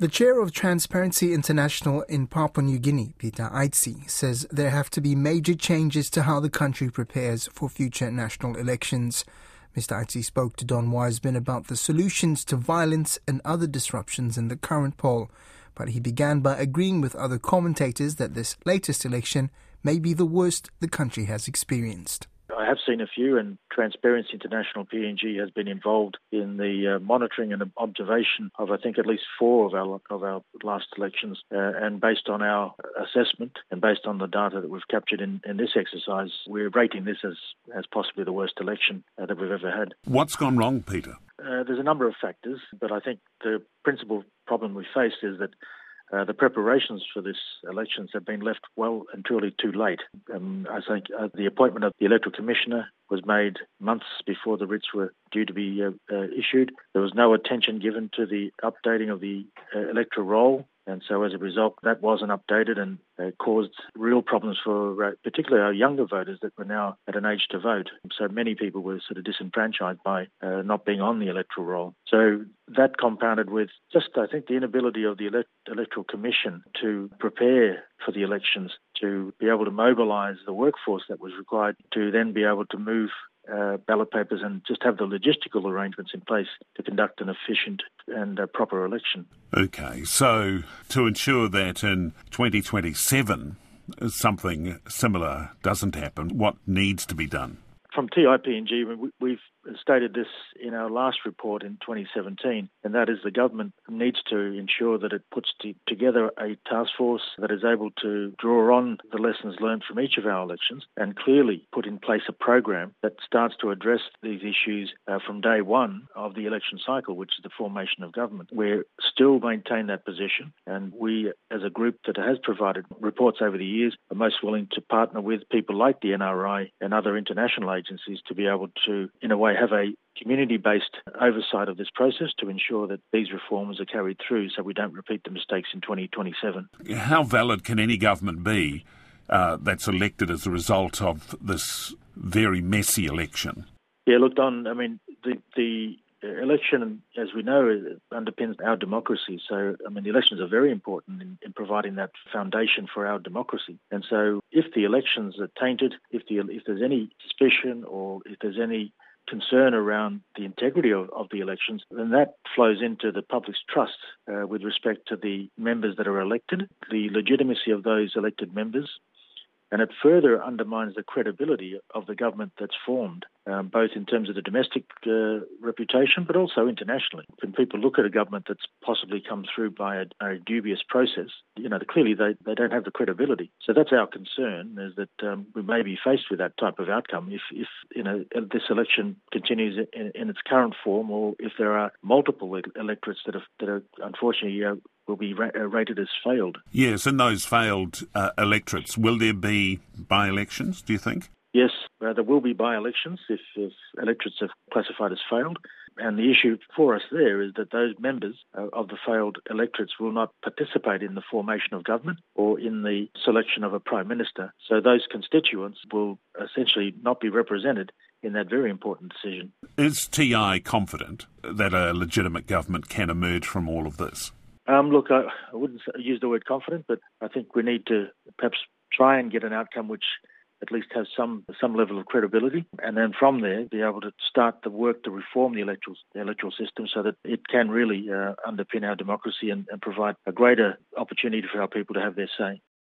The chair of Transparency International in Papua New Guinea, Peter Aitsi, says there have to be major changes to how the country prepares for future national elections. Mr. Aitsi spoke to Don Wiseman about the solutions to violence and other disruptions in the current poll, but he began by agreeing with other commentators that this latest election may be the worst the country has experienced. I have seen a few, and Transparency International PNG has been involved in the uh, monitoring and observation of, I think, at least four of our of our last elections. Uh, and based on our assessment and based on the data that we've captured in, in this exercise, we're rating this as as possibly the worst election uh, that we've ever had. What's gone wrong, Peter? Uh, there's a number of factors, but I think the principal problem we face is that uh, the preparations for this elections have been left well and truly too late. Um, I think uh, the appointment of the electoral commissioner was made months before the writs were due to be uh, uh issued. There was no attention given to the updating of the uh, electoral roll and so as a result, that wasn't updated and uh, caused real problems for uh, particularly our younger voters that were now at an age to vote. So many people were sort of disenfranchised by uh, not being on the electoral roll. So that compounded with just, I think, the inability of the elect- Electoral Commission to prepare for the elections, to be able to mobilise the workforce that was required to then be able to move uh, ballot papers and just have the logistical arrangements in place to conduct an efficient and uh, proper election. Okay, so to ensure that in 2027 something similar doesn't happen, what needs to be done? From TIPNG, we've stated this in our last report in 2017, and that is the government needs to ensure that it puts together a task force that is able to draw on the lessons learned from each of our elections and clearly put in place a program that starts to address these issues uh, from day one of the election cycle, which is the formation of government. We still maintain that position, and we, as a group that has provided reports over the years, are most willing to partner with people like the NRI and other international agencies to be able to, in a way, have a community based oversight of this process to ensure that these reforms are carried through so we don't repeat the mistakes in 2027. How valid can any government be uh, that's elected as a result of this very messy election? Yeah, look, Don, I mean, the, the election, as we know, underpins our democracy. So, I mean, the elections are very important in, in, providing that foundation for our democracy. And so, if the elections are tainted, if the if there's any suspicion or if there's any concern around the integrity of, of the elections, then that flows into the public's trust uh, with respect to the members that are elected, the legitimacy of those elected members, and it further undermines the credibility of the government that's formed, um, both in terms of the domestic uh, reputation, but also internationally. When people look at a government that's possibly come through by a, a dubious process, you know, clearly they, they don't have the credibility. So that's our concern, is that um, we may be faced with that type of outcome if, if you know, this election continues in, in its current form, or if there are multiple electorates that, have, that are unfortunately uh, will be ra- uh, rated as failed. Yes, in those failed uh, electorates, will there be by elections, do you think? Yes, uh, there will be by elections if, if, electorates are classified as failed. And the issue for us there is that those members uh, of the failed electorates will not participate in the formation of government or in the selection of a prime minister. So those constituents will essentially not be represented in that very important decision. Is TI confident that a legitimate government can emerge from all of this? Um, look, I, I wouldn't use the word confident, but I think we need to perhaps try and get an outcome which at least has some some level of credibility, and then from there be able to start the work to reform the electoral the electoral system so that it can really uh, underpin our democracy and, and provide a greater opportunity for our people to have their say.